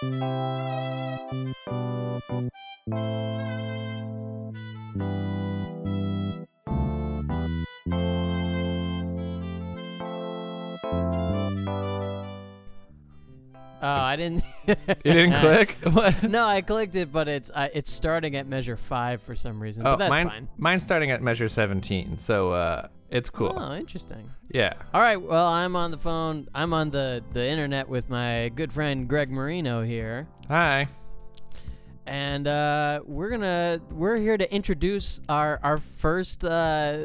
Oh, I didn't. You didn't click? What? No, I clicked it, but it's uh, it's starting at measure five for some reason. Oh, but that's mine, fine. mine's starting at measure 17, so uh, it's cool. Oh, interesting. Yeah. All right. Well, I'm on the phone. I'm on the the internet with my good friend Greg Marino here, Hi. and uh, we're gonna we're here to introduce our our first uh,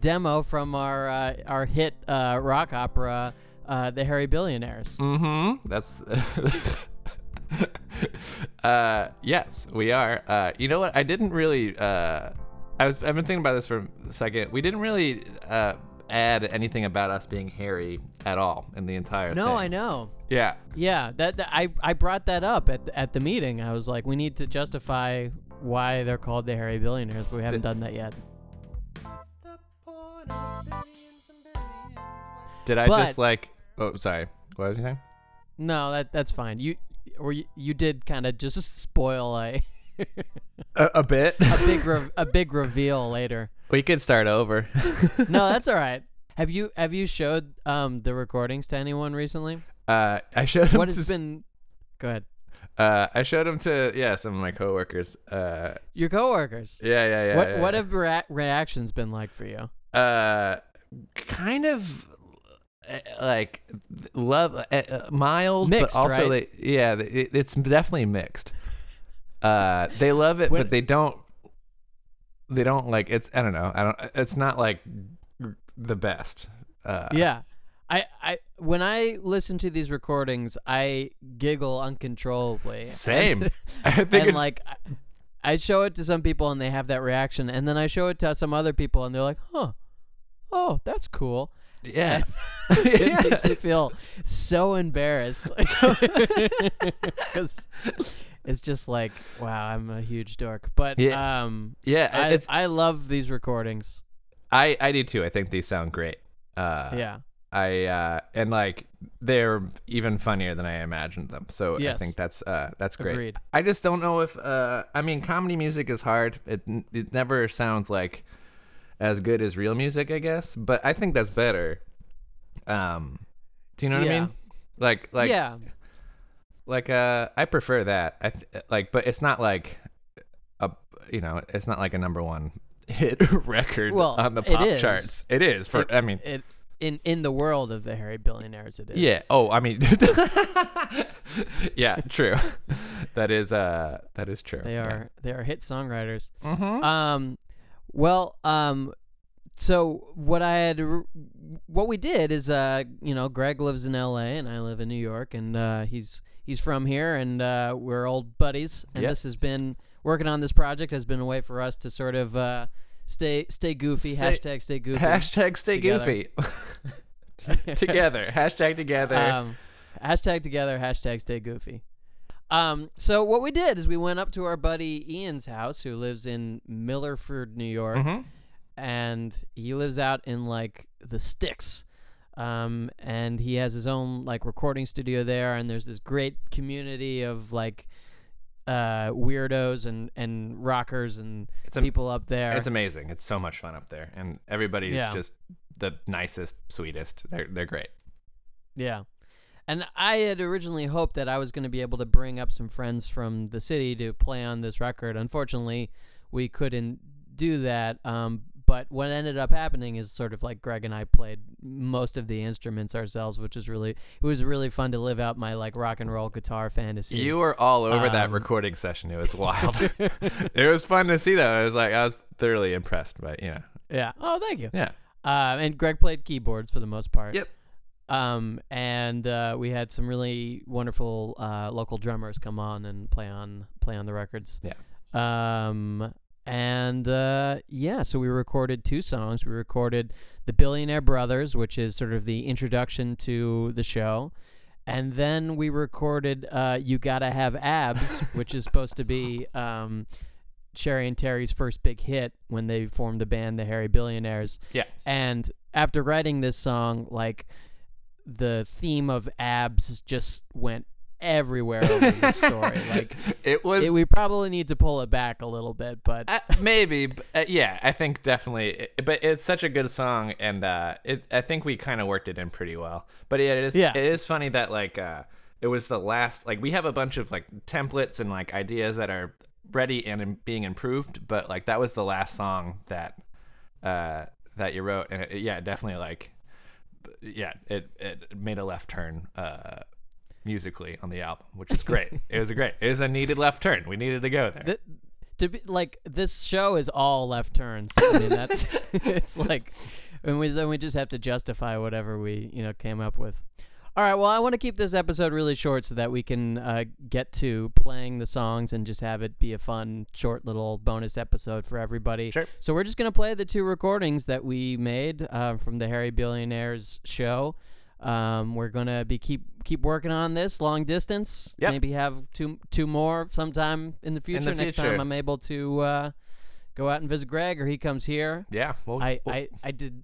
demo from our uh, our hit uh, rock opera, uh, The Hairy Billionaires. Mm-hmm. That's. uh, yes, we are. Uh, you know what? I didn't really. I was. I've been thinking about this for a second. We didn't really uh, add anything about us being hairy at all in the entire thing. No, I know. Yeah. Yeah, that, that I I brought that up at the, at the meeting. I was like, we need to justify why they're called the hairy Billionaires, but we haven't done that yet. Did I But- just like? Oh, sorry. What was you saying? No, that that's fine. You or you, you did kind of just spoil a A, a bit. a big re- a big reveal later. we could start over. No, that's all right. Have you have you showed um the recordings to anyone recently? Uh, I showed What has been? Go ahead. Uh, I showed him to yeah some of my coworkers. Uh, Your coworkers. yeah, yeah, yeah. what yeah, what yeah. have rea- reactions been like for you? uh, kind of uh, like love uh, uh, mild, Mixed, but also right? they yeah it, it's definitely mixed. Uh, they love it, When- but they don't. They don't like it's. I don't know. I don't. It's not like the best. Uh, yeah. I, I when I listen to these recordings, I giggle uncontrollably. Same. And, I think and it's like I- I show it to some people and they have that reaction, and then I show it to some other people and they're like, "Huh, oh, that's cool." yeah. it makes me feel so embarrassed because it's just like, wow, I'm a huge dork. But Yeah. um, yeah. I, I love these recordings. I I do too. I think these sound great. Uh, yeah, I uh, and like they're even funnier than I imagined them. So I think that's uh, that's great. Agreed. I just don't know if uh, I mean comedy music is hard. It it never sounds like as good as real music, I guess. But I think that's better. Um, do you know what I mean? Like like yeah, like uh, I prefer that. I th- like, but it's not like a you know, it's not like a number one hit record Well, on the pop is. charts. It is for. It- I mean, it in in the world of the Hairy Billionaires, it is. Yeah. Oh, I mean, yeah, true. That is uh, that is true. they are they are hit songwriters. Mm-hmm. Um, well, um, so what I had, what we did is, uh, you know, Greg lives in L.A. and I live in New York, and uh, he's he's from here, and uh, we're old buddies. And Yep. this has been working on this project has been a way for us to sort of uh, stay stay goofy. Stay- hashtag stay goofy. Hashtag stay Together. goofy. together. Hashtag together. Um, hashtag together. Hashtag stay goofy. Um, so what we did is we went up to our buddy Ian's house, who lives in Millerford, New York. Mhm. and he lives out in like the sticks um, and he has his own like recording studio there and there's this great community of like uh, weirdos and, and rockers and It's a- people up there It's amazing. It's so much fun up there, and everybody's Yeah. just the nicest, sweetest. They're they're great. yeah and i had originally hoped that i was going to be able to bring up some friends from the city to play on this record unfortunately we couldn't do that um, but what ended up happening is sort of like Greg and I played most of the instruments ourselves, which was really it was really fun to live out my like rock and roll guitar fantasy. You were all over that Um, recording session. It was wild. it was fun to see though. I was like, I was thoroughly impressed by you know. yeah. Oh, thank you. Yeah. Uh, and Greg played keyboards for the most part. Yep. Um, and uh, we had some really wonderful uh, local drummers come on and play on play on the records. Yeah. Um, and uh, yeah, so we recorded two songs. We recorded the Billionaire Brothers, which is sort of the introduction to the show. And then we recorded uh, "You Gotta Have Abs," which is supposed to be um, Sherry and Terry's first big hit when they formed the band, the Hairy Billionaires. Yeah. And after writing this song, like the theme of abs just went everywhere over this story. Like it was it, we probably need to pull it back a little bit, but Uh, maybe, but, uh, yeah, I think definitely. It- but it's such a good song, and uh, it, I think we kind of worked it in pretty well. But yeah, it is. Yeah. it is funny that like uh, it was the last. Like we have a bunch of like templates and like ideas that are ready and im- being improved, but like that was the last song that uh, that you wrote, and it, yeah, definitely like yeah, it it made a left turn. Uh, musically on the album which is great it was a great it was a needed left turn we needed to go there th- to be like this show is all left turns. I mean that's it's like and we then we just have to justify whatever we you know came up with. All right, well I want to keep this episode really short so that we can uh, get to playing the songs and just have it be a fun short little bonus episode for everybody. Sure. So we're just gonna play the two recordings that we made uh, from the Hairy Billionaires show. Um, we're gonna be keep keep working on this long distance. Yep. Maybe have two two more sometime in the future. the Next future. time I'm able to uh, go out and visit Greg, or he comes here. yeah well, I, well- I, I did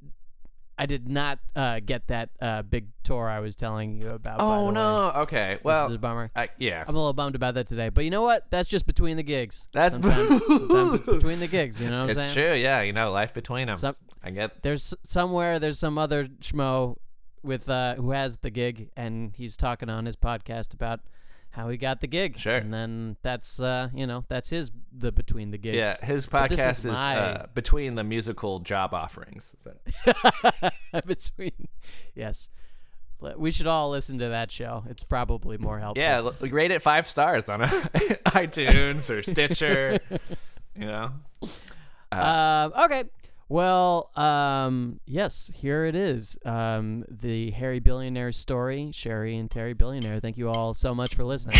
I did not uh, get that uh, big tour I was telling you about. by oh the way. no okay This well is a bummer. I, yeah I'm a little bummed about that today, but you know what? That's just between the gigs. That's sometimes, sometimes it's between the gigs. You know what I'm it's saying? true yeah you know life between them Some, i get there's somewhere there's some other schmo with uh, who has the gig, and he's talking on his podcast about how he got the gig. Sure. And then that's uh, you know that's his the between the gigs. yeah his podcast is is, my- uh, between the musical job offerings between yes. We should all listen to that show. It's probably more helpful. yeah l- rate it five stars on itunes or stitcher you know Um, okay. Well, um, yes, here it is. Um, the Hairy Billionaire story. Sherry and Terry Billionaire. Thank you all so much for listening.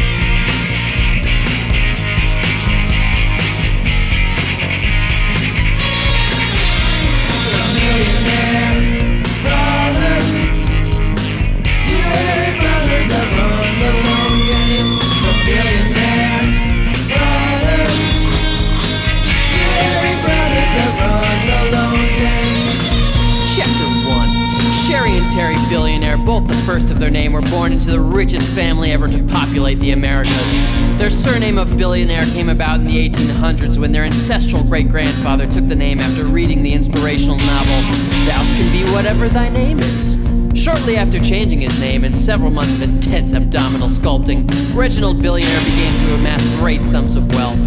First of their name, were born into the richest family ever to populate the Americas. Their surname of Billionaire came about in the 1800s when their ancestral great grandfather took the name after reading the inspirational novel, Thou Can Be Whatever Thy Name Is. Shortly after changing his name and several months of intense abdominal sculpting, Reginald Billionaire began to amass great sums of wealth.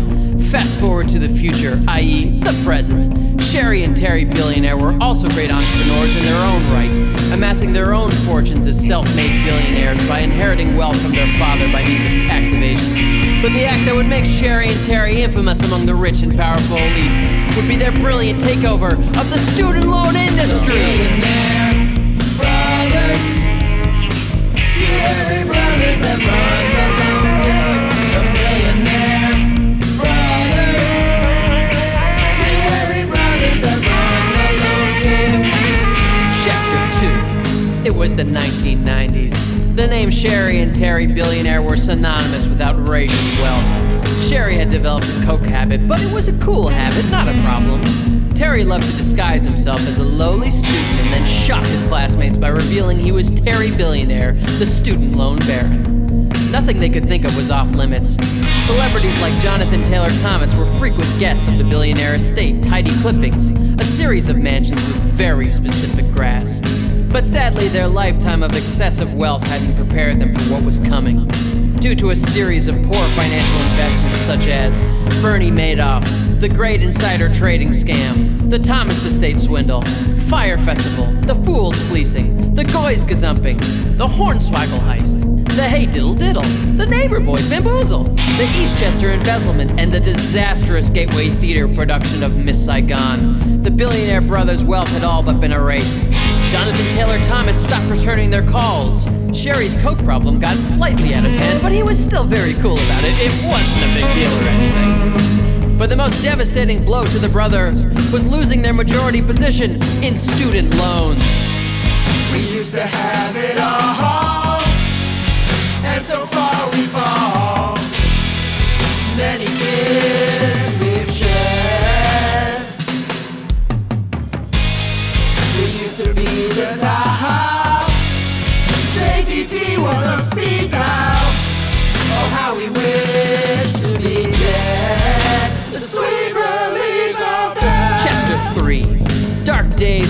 Fast forward to the future, i.e., the present. Sherry and Terry Billionaire were also great entrepreneurs in their own right, amassing their own fortunes as self made billionaires by inheriting wealth from their father by means of tax evasion. But the act that would make Sherry and Terry infamous among the rich and powerful elite would be their brilliant takeover of the student loan industry. Chapter was the 1990s. The name Sherry and Terry Billionaire were synonymous with outrageous wealth. Sherry had developed a coke habit, but it was a cool habit, not a problem. Terry loved to disguise himself as a lowly student and then shock his classmates by revealing he was Terry Billionaire, the student loan baron. Nothing they could think of was off limits. Celebrities like Jonathan Taylor Thomas were frequent guests of the billionaire estate, Tidy Clippings, a series of mansions with very specific grass. But sadly, their lifetime of excessive wealth hadn't prepared them for what was coming. Due to a series of poor financial investments such as Bernie Madoff, the Great Insider Trading Scam, the Thomas Estate Swindle, Fyre Festival, the Fools Fleecing, the Goys Gazumping, the Hornswoggle Heist, the Hey Diddle Diddle, the Neighbor Boys Bamboozle, the Eastchester Embezzlement, and the disastrous Gateway Theater production of Miss Saigon. The billionaire brothers' wealth had all but been erased. Jonathan Taylor Thomas stopped returning their calls. Sherry's coke problem got slightly out of hand, but he was still very cool about it. It wasn't a big deal or anything. But the most devastating blow to the brothers was losing their majority position in student loans. We used to have it all, and so far we fall.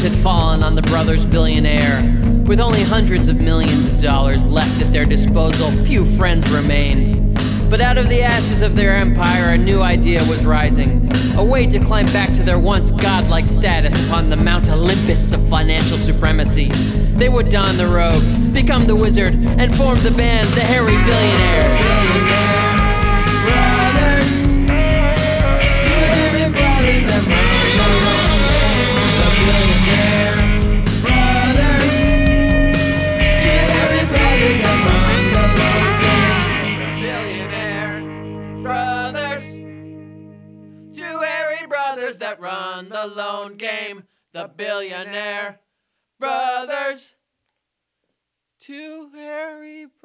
Had fallen on the brothers billionaire. With only hundreds of millions of dollars left at their disposal, few friends remained. But out of the ashes of their empire, a new idea was rising. A way to climb back to their once godlike status upon the Mount Olympus of financial supremacy. They would don the robes, become the wizard, and form the band, the Hairy Billionaires.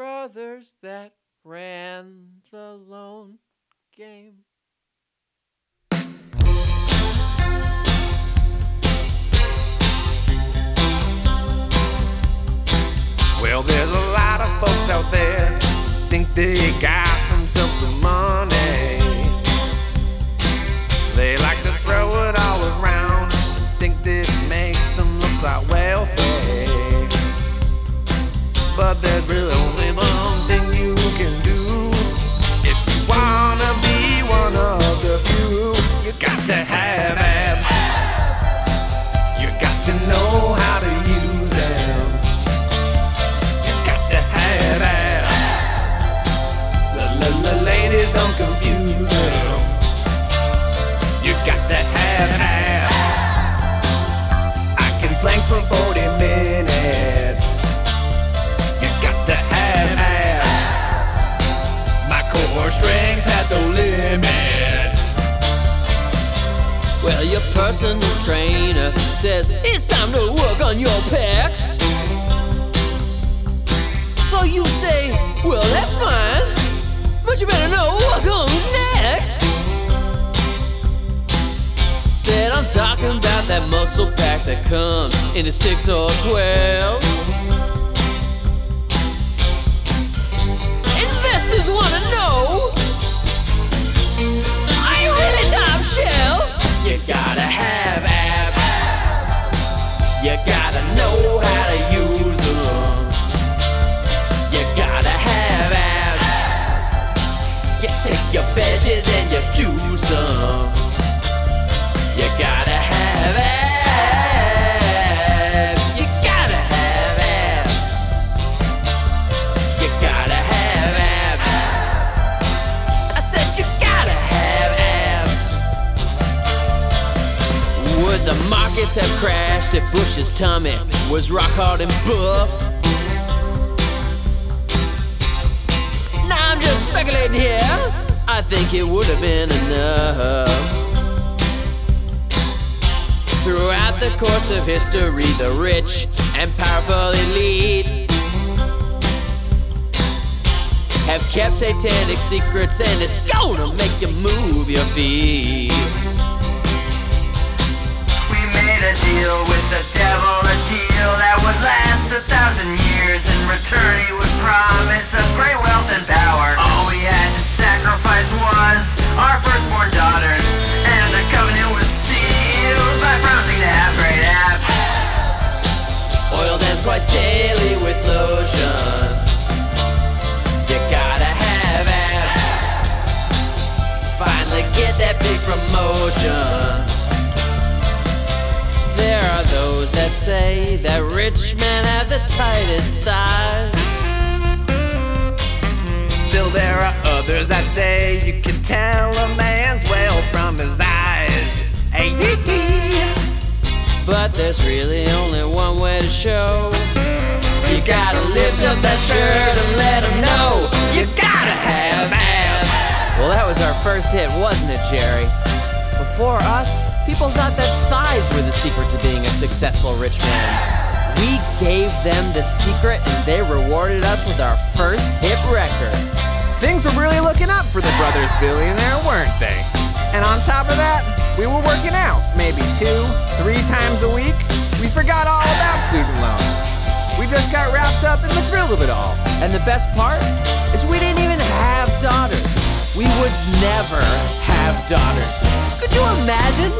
Brothers that ran the loan game. Well, there's a lot of folks out there think they got themselves some money. They like to throw it all around, think that it makes them look quite wealthy. But there's really Strength has no limits. Well, your personal trainer says it's time to work on your pecs. So you say, well, that's fine, but you better know what comes next. Said I'm talking about that muscle pack that comes in a 6 or 12. Markets have crashed if Bush's tummy was rock hard and buff? Now I'm just speculating here. I think it would have been enough. Throughout the course of history, the rich and powerful elite have kept satanic secrets, and it's gonna make you move your feet. Deal with the devil, a deal that would last a thousand years. In return, he would promise us great wealth and power. All we had to sacrifice was our firstborn daughters, and the covenant was sealed by promising to have great abs. Oil them twice daily with lotion. You gotta have abs. Finally get that big promotion. Those that say that rich men have the tightest thighs. Still, there are others that say you can tell a man's wealth from his eyes. Hey. But there's really only one way to show. You gotta lift up that shirt and let 'em know you gotta have abs. Well, that was our first hit, wasn't it, Jerry? Before us, people thought that thighs were the secret to being a successful rich man. We gave them the secret and they rewarded us with our first hit record. Things were really looking up for the brothers billionaire, weren't they? And on top of that, we were working out maybe two, three times a week. We forgot all about student loans. We just got wrapped up in the thrill of it all. And the best part is we didn't even have daughters. We would never have daughters. Could you imagine?